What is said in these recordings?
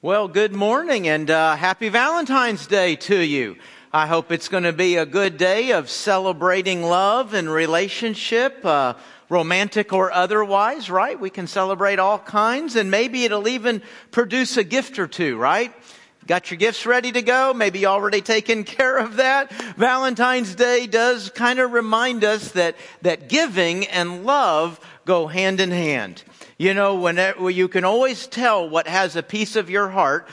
Well, good morning and uh, happy Valentine's Day to you. I hope it's going to be a good day of celebrating love and relationship, uh, romantic or otherwise, right? We can celebrate all kinds and maybe it'll even produce a gift or two, right? Got your gifts ready to go? Maybe already taken care of that. Valentine's Day does kind of remind us that, that giving and love go hand in hand. You know, whenever uh, you can always tell what has a piece of your heart,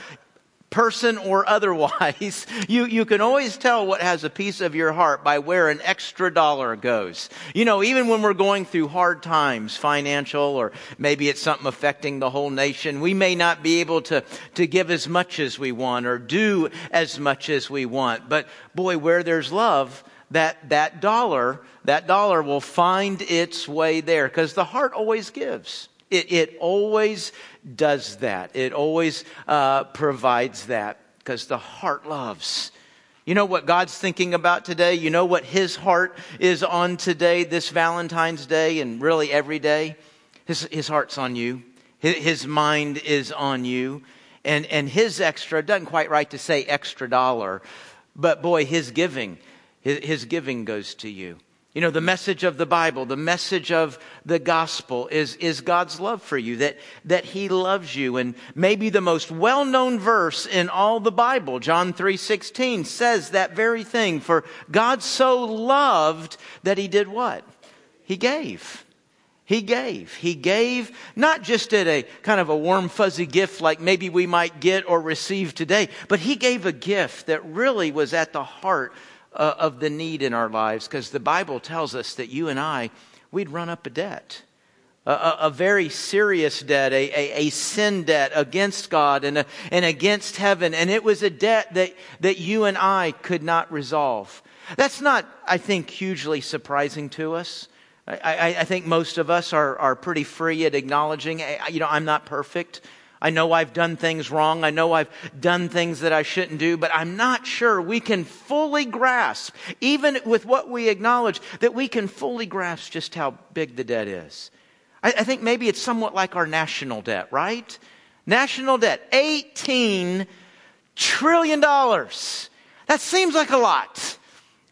person or otherwise, you, you can always tell what has a piece of your heart by where an extra dollar goes. You know, even when we're going through hard times, financial, or maybe it's something affecting the whole nation, we may not be able to, to give as much as we want or do as much as we want. But boy, where there's love, that, that dollar, that dollar will find its way there because the heart always gives. It, it always does that. It always uh, provides that because the heart loves. You know what God's thinking about today? You know what His heart is on today, this Valentine's Day, and really every day? His, his heart's on you. His, his mind is on you. And, and His extra, doesn't quite right to say extra dollar, but boy, His giving, His, his giving goes to you. You know, the message of the Bible, the message of the gospel is, is God's love for you, that, that He loves you. And maybe the most well-known verse in all the Bible, John 3.16, says that very thing. For God so loved that He did what? He gave. He gave. He gave not just at a kind of a warm, fuzzy gift like maybe we might get or receive today, but He gave a gift that really was at the heart uh, of the need in our lives because the Bible tells us that you and I, we'd run up a debt. A, a, a very serious debt, a, a, a, sin debt against God and, and against heaven. And it was a debt that, that you and I could not resolve. That's not, I think, hugely surprising to us. I, I, I think most of us are, are pretty free at acknowledging, you know, I'm not perfect. I know I've done things wrong. I know I've done things that I shouldn't do, but I'm not sure we can fully grasp, even with what we acknowledge, that we can fully grasp just how big the debt is. I, I think maybe it's somewhat like our national debt, right? National debt, $18 trillion. That seems like a lot.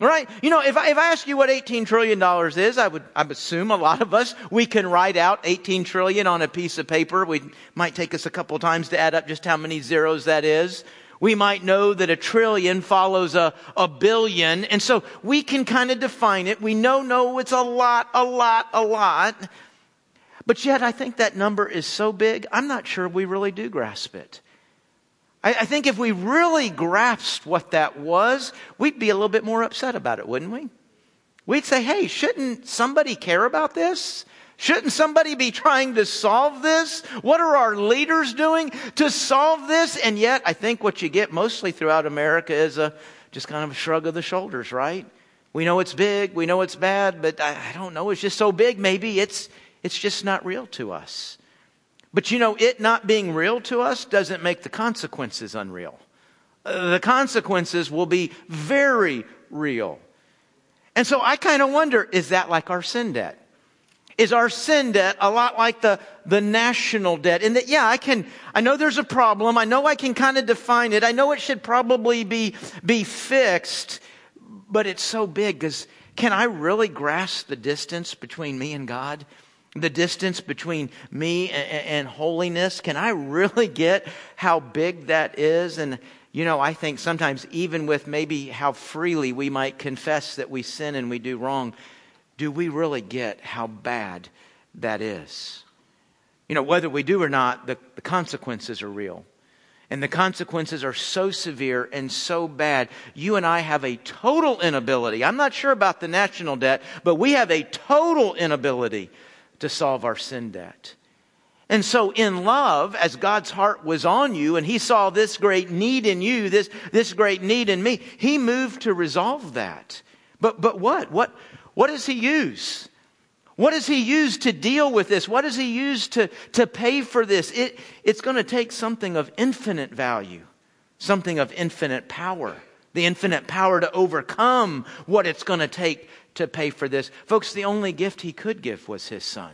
Right? You know, if I, if I ask you what $18 trillion is, I would, I would assume a lot of us, we can write out 18 trillion on a piece of paper. We might take us a couple times to add up just how many zeros that is. We might know that a trillion follows a, a billion. And so we can kind of define it. We know, no, it's a lot, a lot, a lot. But yet I think that number is so big, I'm not sure we really do grasp it. I, I think if we really grasped what that was, we'd be a little bit more upset about it, wouldn't we? We'd say, hey, shouldn't somebody care about this? Shouldn't somebody be trying to solve this? What are our leaders doing to solve this? And yet, I think what you get mostly throughout America is a just kind of a shrug of the shoulders, right? We know it's big, we know it's bad, but I, I don't know, it's just so big, maybe it's, it's just not real to us. But you know, it not being real to us doesn't make the consequences unreal. The consequences will be very real. And so I kind of wonder, is that like our sin debt? Is our sin debt a lot like the, the national debt? In that, yeah, I can, I know there's a problem. I know I can kind of define it. I know it should probably be, be fixed, but it's so big because can I really grasp the distance between me and God? The distance between me and, holiness? Can I really get how big that is? And, you know, I think sometimes, even with maybe how freely we might confess that we sin and we do wrong, do we really get how bad that is? You know, whether we do or not, the, the consequences are real. And the consequences are so severe and so bad. You and I have a total inability. I'm not sure about the national debt, but we have a total inability to solve our sin debt. And so in love, as God's heart was on you and he saw this great need in you, this, this great need in me, he moved to resolve that. But, but what? What, what does he use? What does he use to deal with this? What does he use to, to pay for this? It, it's going to take something of infinite value, something of infinite power, the infinite power to overcome what it's going to take to pay for this. Folks, the only gift he could give was his son.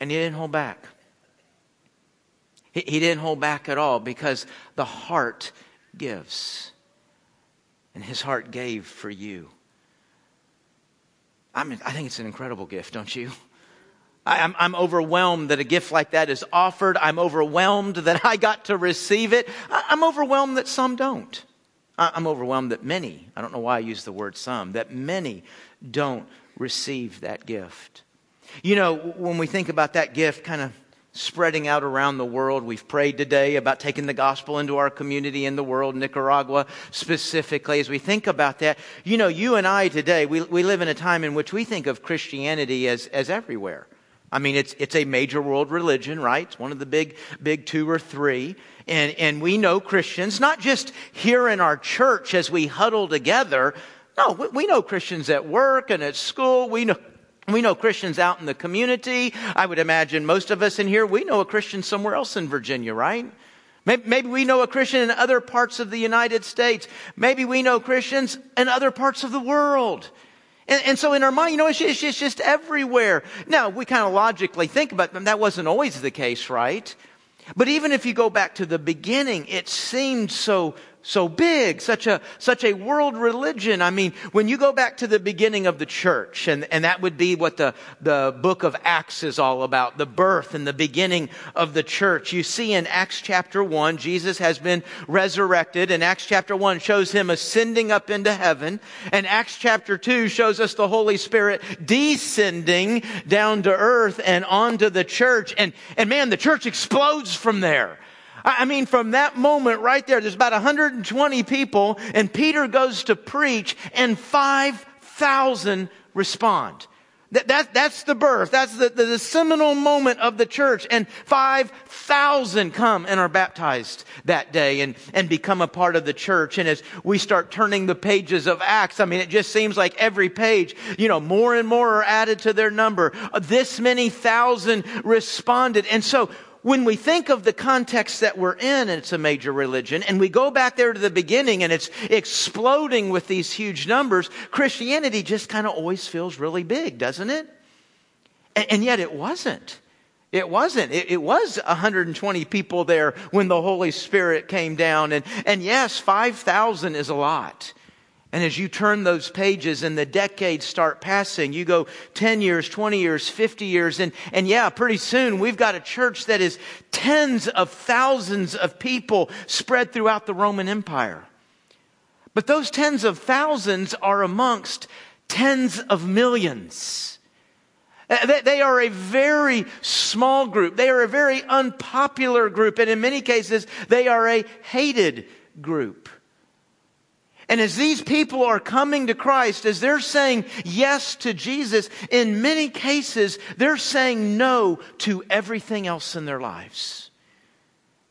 And he didn't hold back. He, he didn't hold back at all because the heart gives. And his heart gave for you. I mean, I think it's an incredible gift, don't you? I, am I'm overwhelmed that a gift like that is offered. I'm overwhelmed that I got to receive it. I'm overwhelmed that some don't. I'm overwhelmed that many, I don't know why I use the word some, that many don't receive that gift. You know, when we think about that gift kind of spreading out around the world, we've prayed today about taking the gospel into our community in the world, Nicaragua specifically. As we think about that, you know, you and I today, we, we live in a time in which we think of Christianity as, as everywhere. I mean, it's, it's a major world religion, right? It's one of the big, big two or three. And, and we know Christians, not just here in our church as we huddle together. No, we, we know Christians at work and at school. We know, we know Christians out in the community. I would imagine most of us in here, we know a Christian somewhere else in Virginia, right? Maybe we know a Christian in other parts of the United States. Maybe we know Christians in other parts of the world. And, and so in our mind, you know, it's just, it's just everywhere. Now, we kind of logically think about them. That wasn't always the case, right? But even if you go back to the beginning, it seemed so so big, such a, such a world religion. I mean, when you go back to the beginning of the church, and, and that would be what the, the book of Acts is all about, the birth and the beginning of the church. You see in Acts chapter 1, Jesus has been resurrected, and Acts chapter 1 shows him ascending up into heaven, and Acts chapter 2 shows us the Holy Spirit descending down to earth and onto the church, and, and man, the church explodes from there. I mean, from that moment right there, there's about 120 people, and Peter goes to preach, and 5,000 respond. That, that, that's the birth. That's the, the, the, seminal moment of the church. And 5,000 come and are baptized that day and, and become a part of the church. And as we start turning the pages of Acts, I mean, it just seems like every page, you know, more and more are added to their number. This many thousand responded. And so when we think of the context that we're in, and it's a major religion, and we go back there to the beginning and it's exploding with these huge numbers, Christianity just kind of always feels really big, doesn't it? And, and yet it wasn't. It wasn't. It, it, was 120 people there when the Holy Spirit came down. And, and yes, 5,000 is a lot. And as you turn those pages and the decades start passing, you go 10 years, 20 years, 50 years, and, and yeah, pretty soon we've got a church that is tens of thousands of people spread throughout the Roman Empire. But those tens of thousands are amongst tens of millions. Uh, they are a very small group. They are a very unpopular group. And in many cases, they are a hated group. And as these people are coming to Christ, as they're saying yes to Jesus, in many cases, they're saying no to everything else in their lives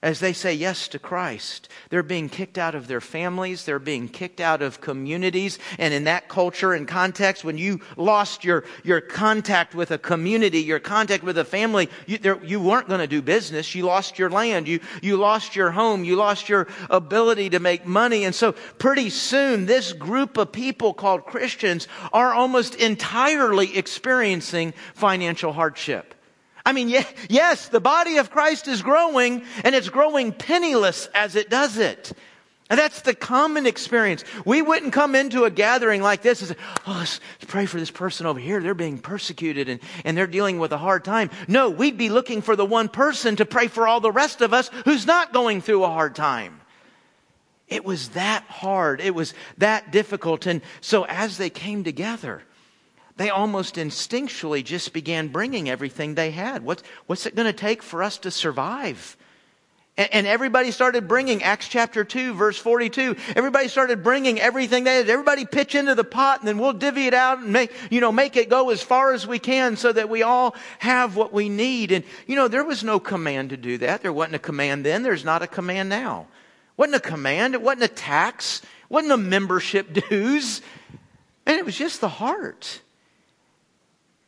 as they say yes to Christ. They're being kicked out of their families, they're being kicked out of communities. And in that culture and context, when you lost your, your contact with a community, your contact with a family, you, there, you weren't going to do business. You lost your land, you, you lost your home, you lost your ability to make money. And so, pretty soon, this group of people called Christians are almost entirely experiencing financial hardship. I mean, yes, the body of Christ is growing and it's growing penniless as it does it. And that's the common experience. We wouldn't come into a gathering like this and say, oh, let's pray for this person over here. They're being persecuted and, and they're dealing with a hard time. No, we'd be looking for the one person to pray for all the rest of us who's not going through a hard time. It was that hard. It was that difficult. And so as they came together, they almost instinctually just began bringing everything they had. What's, what's it going to take for us to survive? And, everybody started bringing, Acts chapter 2, verse 42, everybody started bringing everything they had. Everybody pitch into the pot and then we'll divvy it out and make, you know, make it go as far as we can so that we all have what we need. And, you know, there was no command to do that. There wasn't a command then. There's not a command now. Wasn't a command. It wasn't a tax. Wasn't a membership dues. And it was just the heart.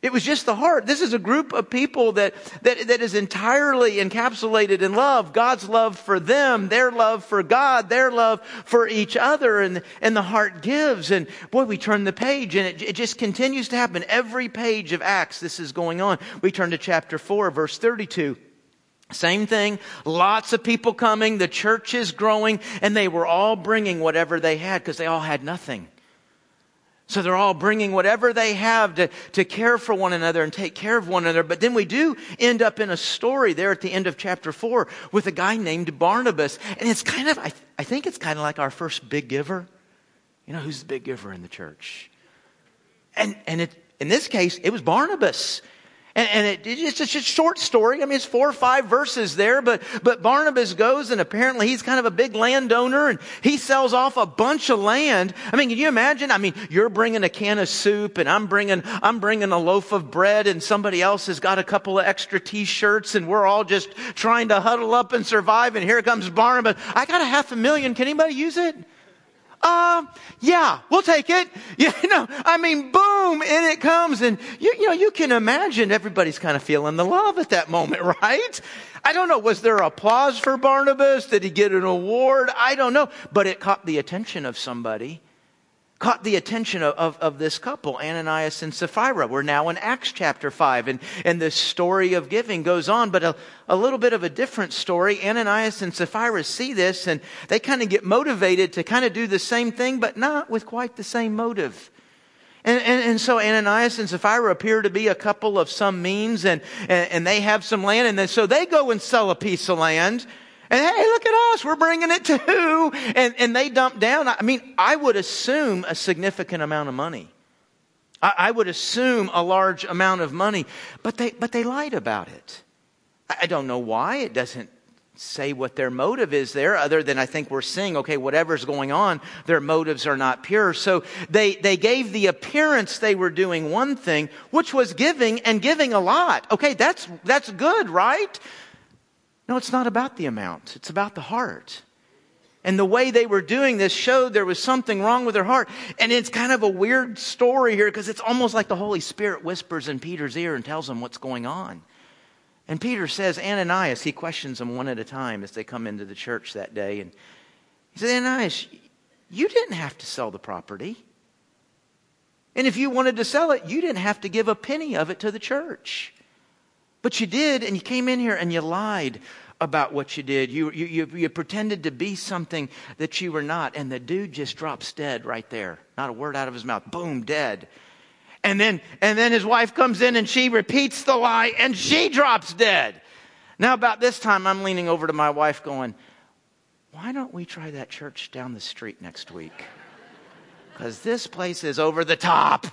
It was just the heart. This is a group of people that, that, that is entirely encapsulated in love. God's love for them, their love for God, their love for each other, and, and the heart gives. And boy, we turn the page and it, it just continues to happen. Every page of Acts, this is going on. We turn to chapter 4, verse 32. Same thing. Lots of people coming. The church is growing and they were all bringing whatever they had because they all had nothing. So they're all bringing whatever they have to, to care for one another and take care of one another. But then we do end up in a story there at the end of chapter four with a guy named Barnabas. And it's kind of, I, I think it's kind of like our first big giver. You know, who's the big giver in the church? And, and it, in this case, it was Barnabas. And, and it, it's just a short story. I mean, it's four or five verses there, but, but Barnabas goes and apparently he's kind of a big landowner and he sells off a bunch of land. I mean, can you imagine? I mean, you're bringing a can of soup and I'm bringing, I'm bringing a loaf of bread and somebody else has got a couple of extra t-shirts and we're all just trying to huddle up and survive. And here comes Barnabas. I got a half a million. Can anybody use it? Uh, yeah, we'll take it. You know, I mean, boom, in it comes. And you, you know, you can imagine everybody's kind of feeling the love at that moment, right? I don't know. Was there applause for Barnabas? Did he get an award? I don't know. But it caught the attention of somebody caught the attention of, of, of, this couple, Ananias and Sapphira. We're now in Acts chapter 5, and, and the story of giving goes on, but a, a little bit of a different story. Ananias and Sapphira see this, and they kind of get motivated to kind of do the same thing, but not with quite the same motive. And, and, and, so Ananias and Sapphira appear to be a couple of some means, and, and, and they have some land, and then, so they go and sell a piece of land and hey, look at us, we're bringing it too. And, and they dump down. I mean, I would assume a significant amount of money. I, I would assume a large amount of money, but they, but they lied about it. I, I don't know why. It doesn't say what their motive is there, other than I think we're seeing, okay, whatever's going on, their motives are not pure. So they, they gave the appearance they were doing one thing, which was giving and giving a lot. Okay, that's, that's good, right? No, it's not about the amount, it's about the heart. And the way they were doing this showed there was something wrong with their heart. And it's kind of a weird story here because it's almost like the Holy Spirit whispers in Peter's ear and tells him what's going on. And Peter says, Ananias, he questions them one at a time as they come into the church that day. And he says, Ananias, you didn't have to sell the property. And if you wanted to sell it, you didn't have to give a penny of it to the church. But you did, and you came in here and you lied about what you did. You, you, you, you, pretended to be something that you were not. And the dude just drops dead right there. Not a word out of his mouth. Boom, dead. And then, and then his wife comes in and she repeats the lie and she drops dead. Now, about this time, I'm leaning over to my wife going, Why don't we try that church down the street next week? Because this place is over the top.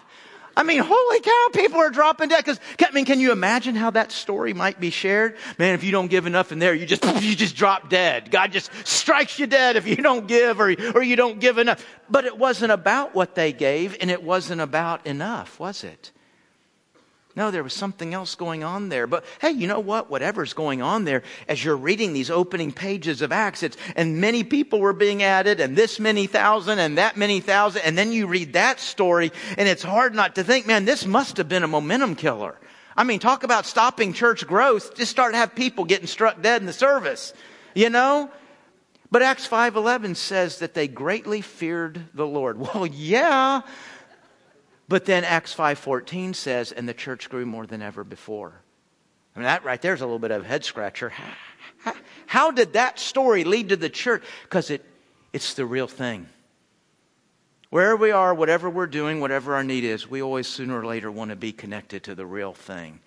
I mean, holy cow, people are dropping dead. Cause, I mean, can you imagine how that story might be shared? Man, if you don't give enough in there, you just, you just drop dead. God just strikes you dead if you don't give or, or you don't give enough. But it wasn't about what they gave and it wasn't about enough, was it? No, there was something else going on there. But hey, you know what? Whatever's going on there, as you're reading these opening pages of Acts, it's, and many people were being added, and this many thousand, and that many thousand, and then you read that story, and it's hard not to think, man, this must have been a momentum killer. I mean, talk about stopping church growth. Just start to have people getting struck dead in the service. You know? But Acts 5.11 says that they greatly feared the Lord. Well, yeah. But then Acts 5:14 says, and the church grew more than ever before. I mean, that right there is a little bit of a head scratcher. How did that story lead to the church? Because it, it's the real thing. Wherever we are, whatever we're doing, whatever our need is, we always sooner or later want to be connected to the real thing.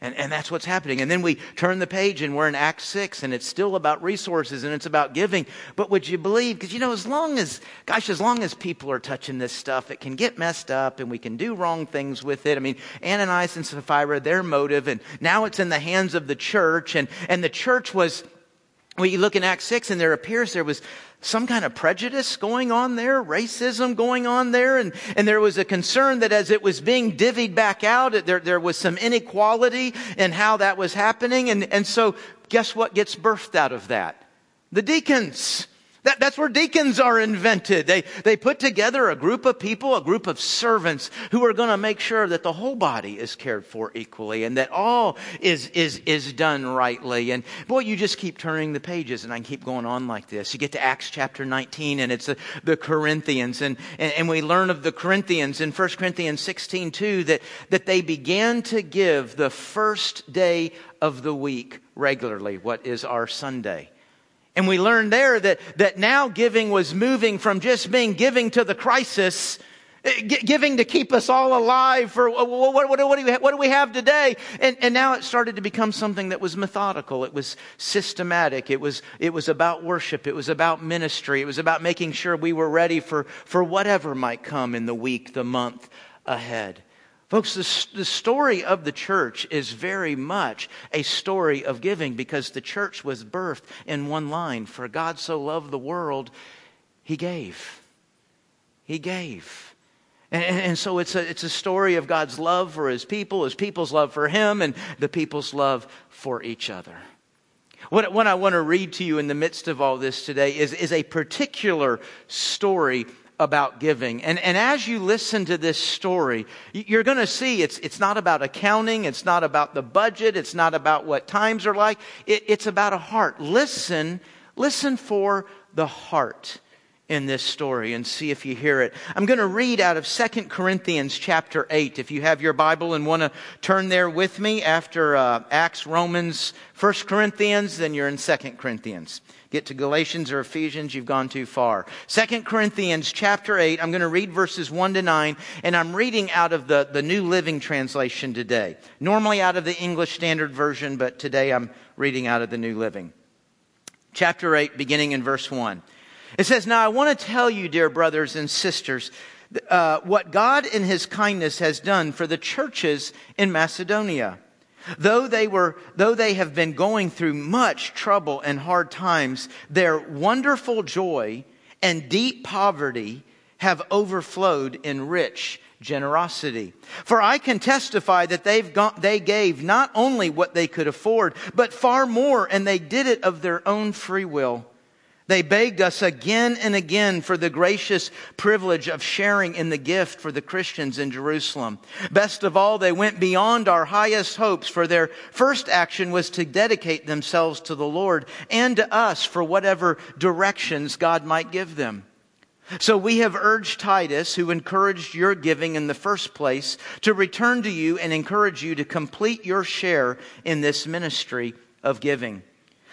And, and that's what's happening. And then we turn the page and we're in Act 6 and it's still about resources and it's about giving. But would you believe? Because you know, as long as, gosh, as long as people are touching this stuff, it can get messed up and we can do wrong things with it. I mean, Ananias and Sapphira, their motive, and now it's in the hands of the church. And, and the church was, when you look in Act 6 and there appears there was some kind of prejudice going on there, racism going on there, and, and there was a concern that as it was being divvied back out, there, there was some inequality in how that was happening. And, and so guess what gets birthed out of that? The deacons. That, that's where deacons are invented. They, they put together a group of people, a group of servants who are going to make sure that the whole body is cared for equally and that all is, is, is done rightly. And boy, you just keep turning the pages and I keep going on like this. You get to Acts chapter 19 and it's the, the Corinthians and, and, and we learn of the Corinthians in 1 Corinthians 16 too that, that they began to give the first day of the week regularly, what is our Sunday. And we learned there that, that now giving was moving from just being giving to the crisis, eh, giving to keep us all alive for what, what, what, do, we, what do we have today? And, and now it started to become something that was methodical. It was systematic. It was, it was about worship. It was about ministry. It was about making sure we were ready for, for whatever might come in the week, the month ahead. Folks, the, story of the church is very much a story of giving because the church was birthed in one line. For God so loved the world, He gave. He gave. And, and, so it's a, it's a story of God's love for His people, His people's love for Him, and the people's love for each other. What, what I want to read to you in the midst of all this today is, is a particular story about giving. And, and as you listen to this story, you're going to see it's, it's not about accounting. It's not about the budget. It's not about what times are like. It, it's about a heart. Listen, listen for the heart in this story and see if you hear it. I'm going to read out of Second Corinthians chapter 8. If you have your Bible and want to turn there with me after uh, Acts, Romans, First Corinthians, then you're in Second Corinthians get to Galatians or Ephesians, you've gone too far. Second Corinthians chapter 8, I'm going to read verses 1 to 9, and I'm reading out of the, the New Living Translation today. Normally out of the English Standard Version, but today I'm reading out of the New Living. Chapter 8, beginning in verse 1. It says, Now I want to tell you, dear brothers and sisters, uh, what God in His kindness has done for the churches in Macedonia. Though they were, though they have been going through much trouble and hard times, their wonderful joy and deep poverty have overflowed in rich generosity. For I can testify that they've gone, they gave not only what they could afford, but far more, and they did it of their own free will. They begged us again and again for the gracious privilege of sharing in the gift for the Christians in Jerusalem. Best of all, they went beyond our highest hopes, for their first action was to dedicate themselves to the Lord and to us for whatever directions God might give them. So we have urged Titus, who encouraged your giving in the first place, to return to you and encourage you to complete your share in this ministry of giving.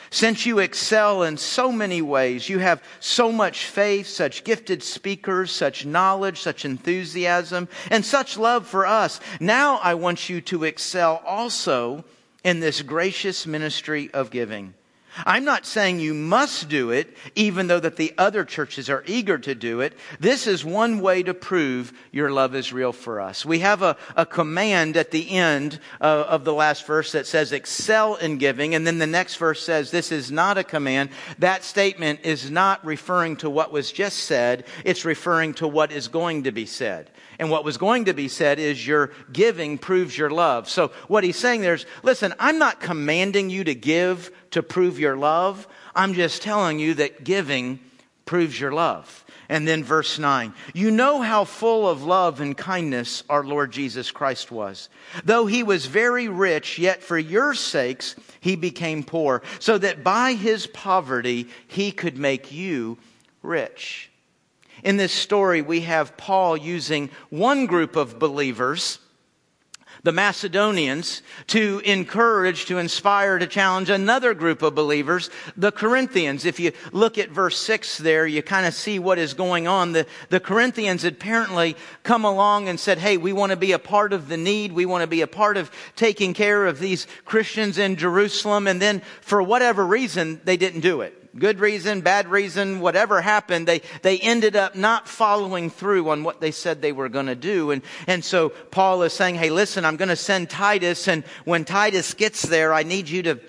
Since you excel in so many ways, you have so much faith, such gifted speakers, such knowledge, such enthusiasm, and such love for us. Now I want you to excel also in this gracious ministry of giving. I'm not saying you must do it, even though that the other churches are eager to do it. This is one way to prove your love is real for us. We have a, a command at the end uh, of the last verse that says excel in giving. And then the next verse says this is not a command. That statement is not referring to what was just said. It's referring to what is going to be said. And what was going to be said is your giving proves your love. So what he's saying there is, listen, I'm not commanding you to give to prove your love. I'm just telling you that giving proves your love. And then verse 9. You know how full of love and kindness our Lord Jesus Christ was. Though he was very rich, yet for your sakes he became poor, so that by his poverty he could make you rich. In this story, we have Paul using one group of believers, the Macedonians, to encourage, to inspire, to challenge another group of believers, the Corinthians. If you look at verse 6 there, you kind of see what is going on. The, the Corinthians had apparently come along and said, hey, we want to be a part of the need. We want to be a part of taking care of these Christians in Jerusalem. And then for whatever reason, they didn't do it good reason, bad reason, whatever happened, they, they ended up not following through on what they said they were going to do. And, and so Paul is saying, hey, listen, I'm going to send Titus, and when Titus gets there, I need you to,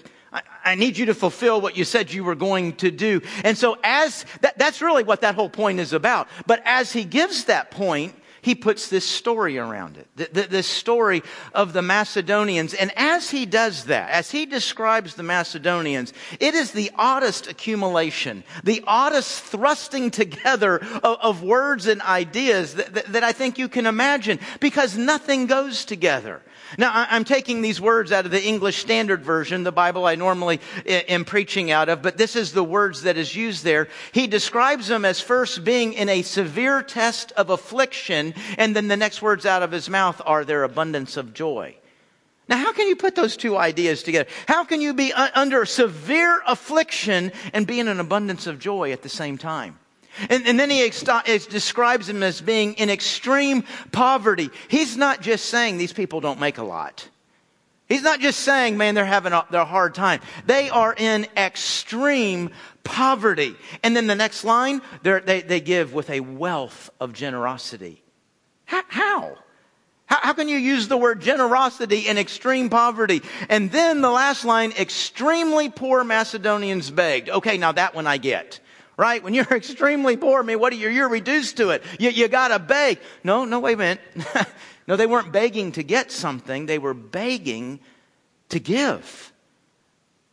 I need you to fulfill what you said you were going to do. And so as, that, that's really what that whole point is about. But as he gives that point, he puts this story around it. This story of the Macedonians. And as he does that, as he describes the Macedonians, it is the oddest accumulation, the oddest thrusting together of, of words and ideas that, that, that I think you can imagine because nothing goes together. Now, I'm taking these words out of the English Standard Version, the Bible I normally eh, am preaching out of, but this is the words that is used there. He describes them as first being in a severe test of affliction, and then the next words out of his mouth are their abundance of joy. Now, how can you put those two ideas together? How can you be under severe affliction and be in an abundance of joy at the same time? And, and then he ex- describes them as being in extreme poverty. He's not just saying these people don't make a lot. He's not just saying, man, they're having a, they're hard time. They are in extreme poverty. And then the next line, they, they give with a wealth of generosity. How? How? How can you use the word generosity in extreme poverty? And then the last line, extremely poor Macedonians begged. Okay, now that one I get right? When you're extremely poor, I mean, what are you? You're reduced to it. You, you gotta beg. No, no, wait a minute. no, they weren't begging to get something. They were begging to give.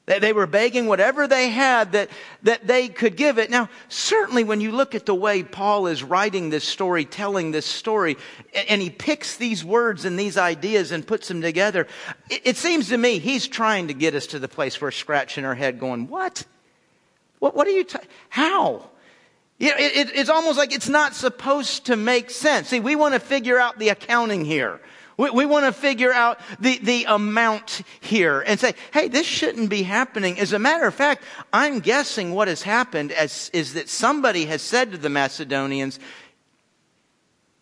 They, they were begging whatever they had that, that they could give it. Now, certainly when you look at the way Paul is writing this story, telling this story, and he picks these words and these ideas and puts them together, it, it seems to me he's trying to get us to the place where scratching our head going, what? What, what are you, ta- how? It, it, it's almost like it's not supposed to make sense. See, we want to figure out the accounting here. We, we want to figure out the, the amount here and say, hey, this shouldn't be happening. As a matter of fact, I'm guessing what has happened as, is that somebody has said to the Macedonians,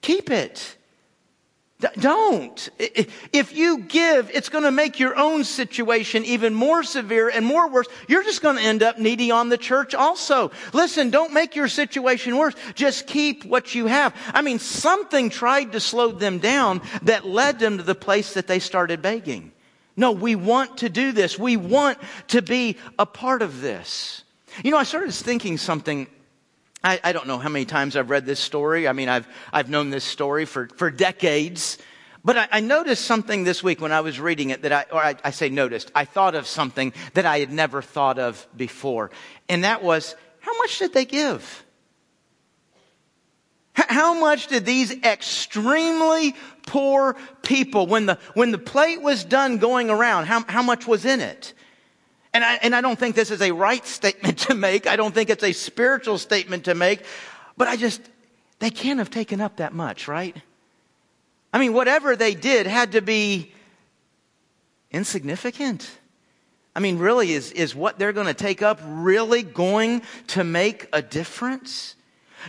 keep it. Don't. If you give, it's going to make your own situation even more severe and more worse. You're just going to end up needy on the church also. Listen, don't make your situation worse. Just keep what you have. I mean, something tried to slow them down that led them to the place that they started begging. No, we want to do this. We want to be a part of this. You know, I started thinking something I, I, don't know how many times I've read this story. I mean, I've, I've known this story for, for decades. But I, I noticed something this week when I was reading it that I, or I, I say noticed, I thought of something that I had never thought of before. And that was, how much did they give? How much did these extremely poor people, when the, when the plate was done going around, how, how much was in it? And I, and I don't think this is a right statement to make. I don't think it's a spiritual statement to make. But I just, they can't have taken up that much, right? I mean, whatever they did had to be insignificant. I mean, really, is, is what they're going to take up really going to make a difference?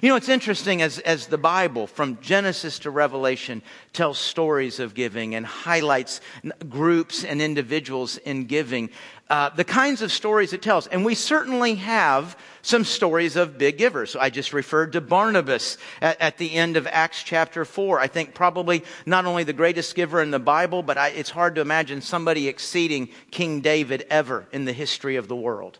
You know, it's interesting as, as the Bible, from Genesis to Revelation, tells stories of giving and highlights groups and individuals in giving uh, the kinds of stories it tells. And we certainly have some stories of big givers. I just referred to Barnabas at, at, the end of Acts chapter 4. I think probably not only the greatest giver in the Bible, but I, it's hard to imagine somebody exceeding King David ever in the history of the world.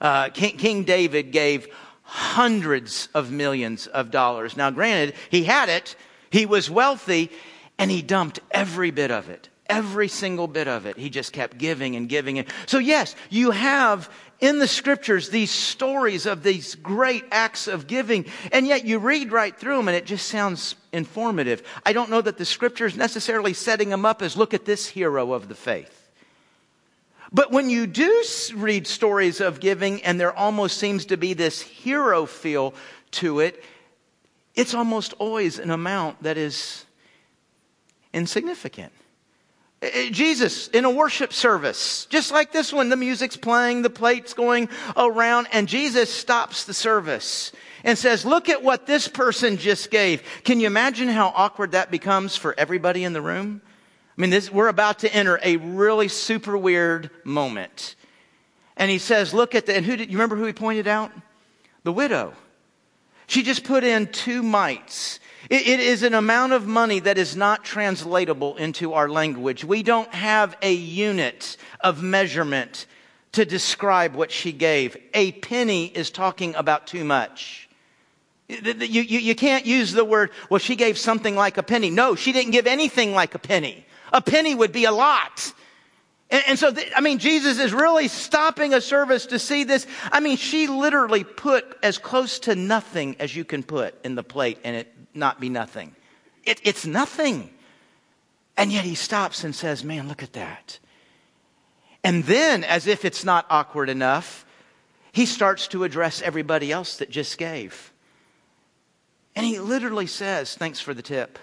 Uh, King, King David gave hundreds of millions of dollars. Now, granted, he had it, he was wealthy, and he dumped every bit of it Every single bit of it. He just kept giving and giving. And so yes, you have in the scriptures these stories of these great acts of giving, and yet you read right through them and it just sounds informative. I don't know that the scripture is necessarily setting them up as look at this hero of the faith. But when you do read stories of giving and there almost seems to be this hero feel to it, it's almost always an amount that is insignificant. Uh, uh, Jesus in a worship service, just like this one, the music's playing, the plate's going around, and Jesus stops the service and says, look at what this person just gave. Can you imagine how awkward that becomes for everybody in the room? I mean, this, we're about to enter a really super weird moment. And he says, look at the, and who did, you remember who he pointed out? The widow. She just put in two mites it, it is an amount of money that is not translatable into our language. We don't have a unit of measurement to describe what she gave. A penny is talking about too much. You, you, you can't use the word, well, she gave something like a penny. No, she didn't give anything like a penny. A penny would be a lot. And, and so, th- I mean, Jesus is really stopping a service to see this. I mean, she literally put as close to nothing as you can put in the plate and it not be nothing. It, it's nothing. And yet he stops and says, Man, look at that. And then, as if it's not awkward enough, he starts to address everybody else that just gave. And he literally says, Thanks for the tip.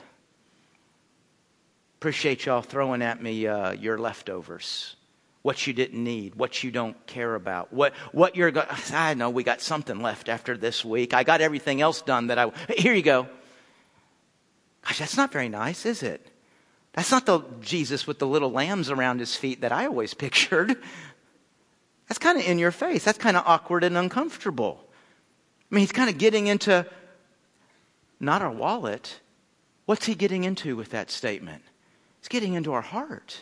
Appreciate y'all throwing at me uh, your leftovers, what you didn't need, what you don't care about, what, what you're I know we got something left after this week. I got everything else done that I. Here you go. Gosh, that's not very nice, is it? That's not the Jesus with the little lambs around his feet that I always pictured. That's kind of in your face. That's kind of awkward and uncomfortable. I mean, he's kind of getting into not our wallet. What's he getting into with that statement? He's getting into our heart.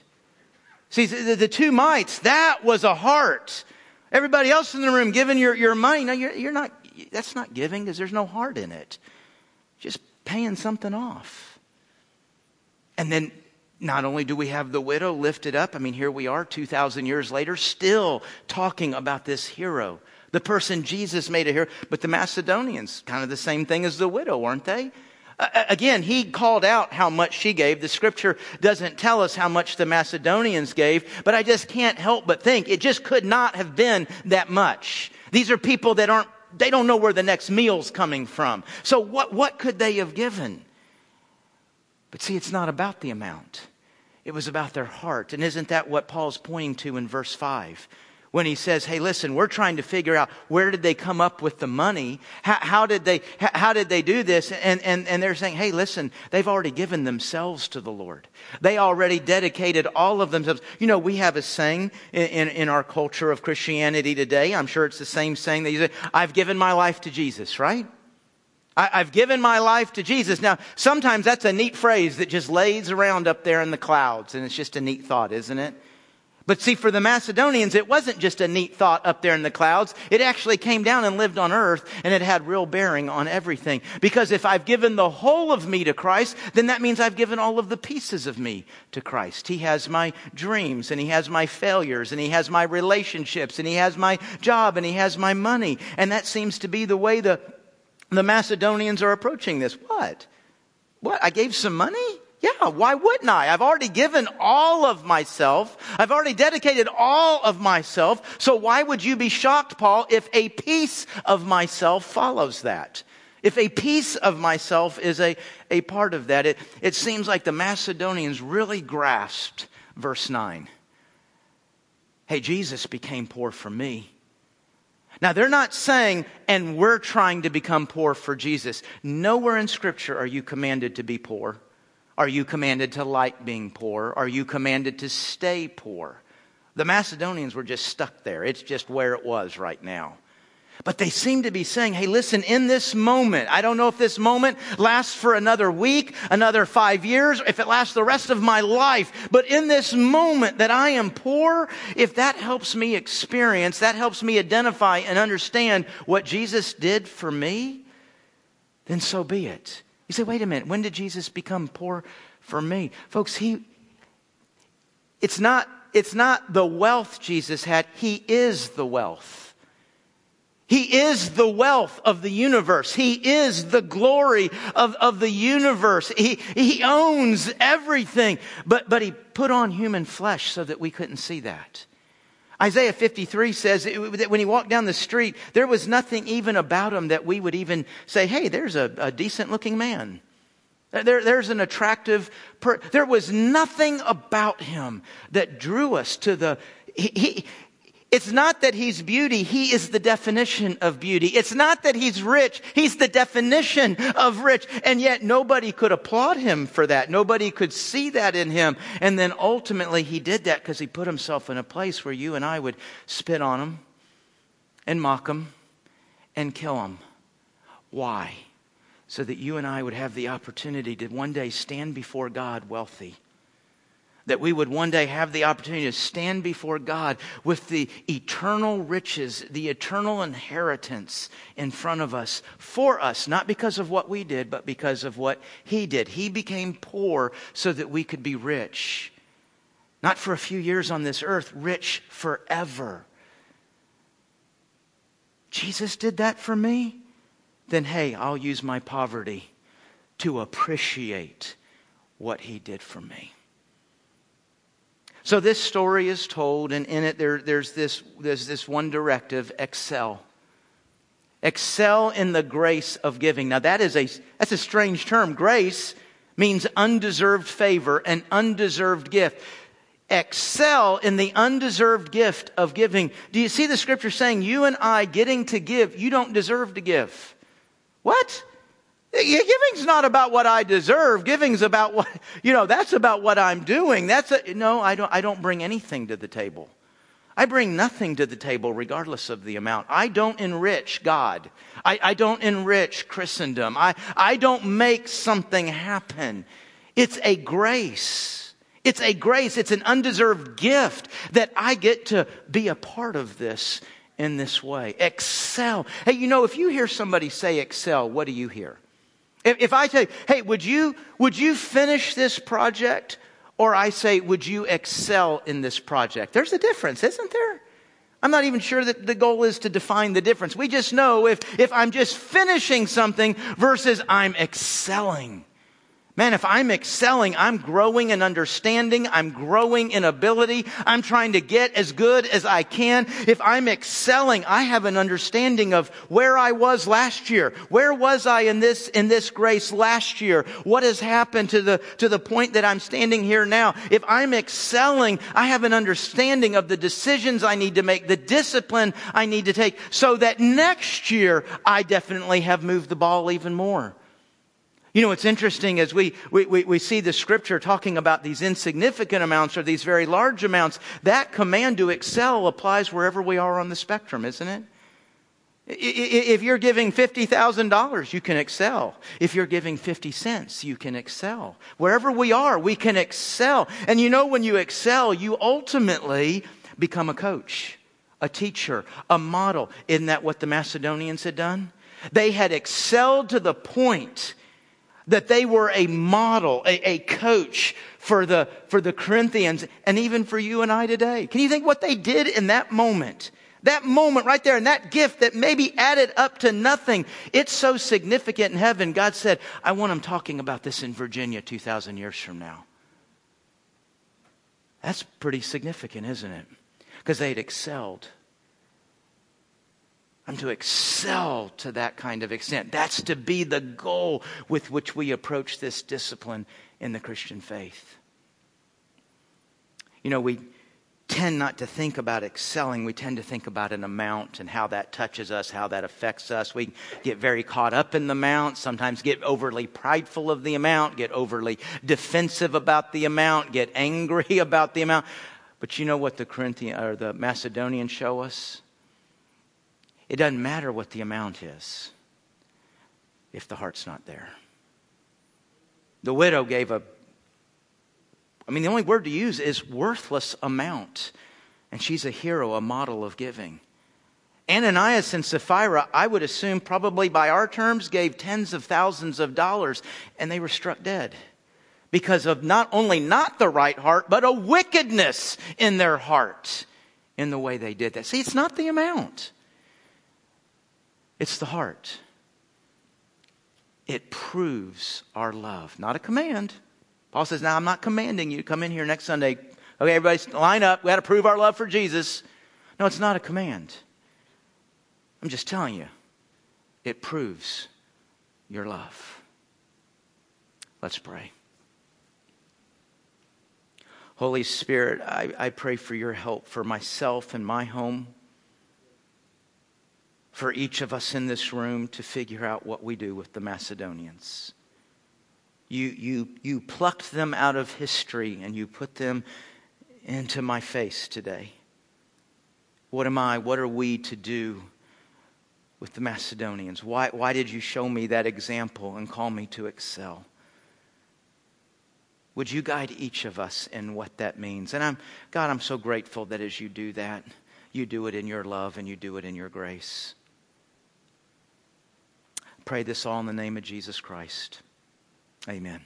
See, the, the two mites, that was a heart. Everybody else in the room giving your, your money, no, you're, you're not, that's not giving because there's no heart in it. Just paying something off. And then not only do we have the widow lifted up, I mean, here we are 2,000 years later, still talking about this hero the person Jesus made a hero. But the Macedonians, kind of the same thing as the widow, weren't they? Again, he called out how much she gave. The scripture doesn't tell us how much the Macedonians gave, but I just can't help but think it just could not have been that much. These are people that aren't, they don't know where the next meal's coming from. So what, what could they have given? But see, it's not about the amount. It was about their heart. And isn't that what Paul's pointing to in verse 5? When he says, Hey, listen, we're trying to figure out where did they come up with the money? How, how did they, how, how, did they do this? And, and, and they're saying, Hey, listen, they've already given themselves to the Lord. They already dedicated all of themselves. You know, we have a saying in, in, in our culture of Christianity today. I'm sure it's the same saying that you say, I've given my life to Jesus, right? I, I've given my life to Jesus. Now, sometimes that's a neat phrase that just lays around up there in the clouds, and it's just a neat thought, isn't it? But see, for the Macedonians, it wasn't just a neat thought up there in the clouds. It actually came down and lived on earth, and it had real bearing on everything. Because if I've given the whole of me to Christ, then that means I've given all of the pieces of me to Christ. He has my dreams, and He has my failures, and He has my relationships, and He has my job, and He has my money. And that seems to be the way the, the Macedonians are approaching this. What? What? I gave some money? Yeah, why wouldn't I? I've already given all of myself. I've already dedicated all of myself. So why would you be shocked, Paul, if a piece of myself follows that? If a piece of myself is a, a part of that, it, it seems like the Macedonians really grasped verse 9. Hey, Jesus became poor for me. Now, they're not saying, and we're trying to become poor for Jesus. Nowhere in Scripture are you commanded to be poor. Are you commanded to like being poor? Are you commanded to stay poor? The Macedonians were just stuck there. It's just where it was right now. But they seem to be saying, hey, listen, in this moment, I don't know if this moment lasts for another week, another five years, if it lasts the rest of my life, but in this moment that I am poor, if that helps me experience, that helps me identify and understand what Jesus did for me, then so be it. You say, wait a minute, when did Jesus become poor for me? Folks, he it's not it's not the wealth Jesus had, he is the wealth. He is the wealth of the universe. He is the glory of, of the universe. He, he owns everything. But, but he put on human flesh so that we couldn't see that. Isaiah 53 says that when he walked down the street, there was nothing even about him that we would even say, hey, there's a, a decent looking man. There, there's an attractive, there was nothing about him that drew us to the, he, he, it's not that he's beauty, he is the definition of beauty. It's not that he's rich, he's the definition of rich. And yet nobody could applaud him for that. Nobody could see that in him. And then ultimately he did that because he put himself in a place where you and I would spit on him and mock him and kill him. Why? So that you and I would have the opportunity to one day stand before God wealthy that we would one day have the opportunity to stand before God with the eternal riches, the eternal inheritance in front of us for us, not because of what we did, but because of what He did. He became poor so that we could be rich. Not for a few years on this earth, rich forever. Jesus did that for me? Then, hey, I'll use my poverty to appreciate what He did for me. So this story is told, and in it there, there's, this, there's this one directive excel. Excel in the grace of giving. Now, that is a, that's a strange term. Grace means undeserved favor, an undeserved gift. Excel in the undeserved gift of giving. Do you see the scripture saying, You and I getting to give, you don't deserve to give? What? Giving's not about what I deserve. Giving's about what, you know, that's about what I'm doing. That's a, no, I don't, I don't bring anything to the table. I bring nothing to the table regardless of the amount. I don't enrich God. I, I don't enrich Christendom. I, I don't make something happen. It's a grace. It's a grace. It's an undeserved gift that I get to be a part of this in this way. Excel. Hey, you know, if you hear somebody say excel, what do you hear? If, if I say, hey, would you, would you finish this project? Or I say, would you excel in this project? There's a difference, isn't there? I'm not even sure that the goal is to define the difference. We just know if, if I'm just finishing something versus I'm excelling. Man, if I'm excelling, I'm growing in understanding, I'm growing in ability, I'm trying to get as good as I can. If I'm excelling, I have an understanding of where I was last year. Where was I in this, in this grace last year? What has happened to the, to the point that I'm standing here now? If I'm excelling, I have an understanding of the decisions I need to make, the discipline I need to take, so that next year I definitely have moved the ball even more. You know, it's interesting as we, we, we, we, see the scripture talking about these insignificant amounts or these very large amounts, that command to excel applies wherever we are on the spectrum, isn't it? If you're giving $50,000, you can excel. If you're giving 50 cents, you can excel. Wherever we are, we can excel. And you know, when you excel, you ultimately become a coach, a teacher, a model. Isn't that what the Macedonians had done? They had excelled to the point that they were a model, a, a, coach for the, for the Corinthians and even for you and I today. Can you think what they did in that moment? That moment right there and that gift that maybe added up to nothing. It's so significant in heaven. God said, I want them talking about this in Virginia 2,000 years from now. That's pretty significant, isn't it? Because they'd excelled. I'm to excel to that kind of extent. That's to be the goal with which we approach this discipline in the Christian faith. You know, we tend not to think about excelling. We tend to think about an amount and how that touches us, how that affects us. We get very caught up in the amount, sometimes get overly prideful of the amount, get overly defensive about the amount, get angry about the amount. But you know what the Corinthian or the Macedonians show us? It doesn't matter what the amount is if the heart's not there. The widow gave a, I mean, the only word to use is worthless amount. And she's a hero, a model of giving. Ananias and Sapphira, I would assume, probably by our terms, gave tens of thousands of dollars, and they were struck dead because of not only not the right heart, but a wickedness in their heart in the way they did that. See, it's not the amount. It's the heart. It proves our love, not a command. Paul says, Now I'm not commanding you come in here next Sunday. Okay, everybody line up. We got to prove our love for Jesus. No, it's not a command. I'm just telling you, it proves your love. Let's pray. Holy Spirit, I, I pray for your help for myself and my home for each of us in this room to figure out what we do with the Macedonians. You, you, you plucked them out of history and you put them into my face today. What am I? What are we to do with the Macedonians? Why, why did you show me that example and call me to excel? Would you guide each of us in what that means? And I'm, God, I'm so grateful that as you do that, you do it in your love and you do it in your grace pray this all in the name of Jesus Christ. Amen.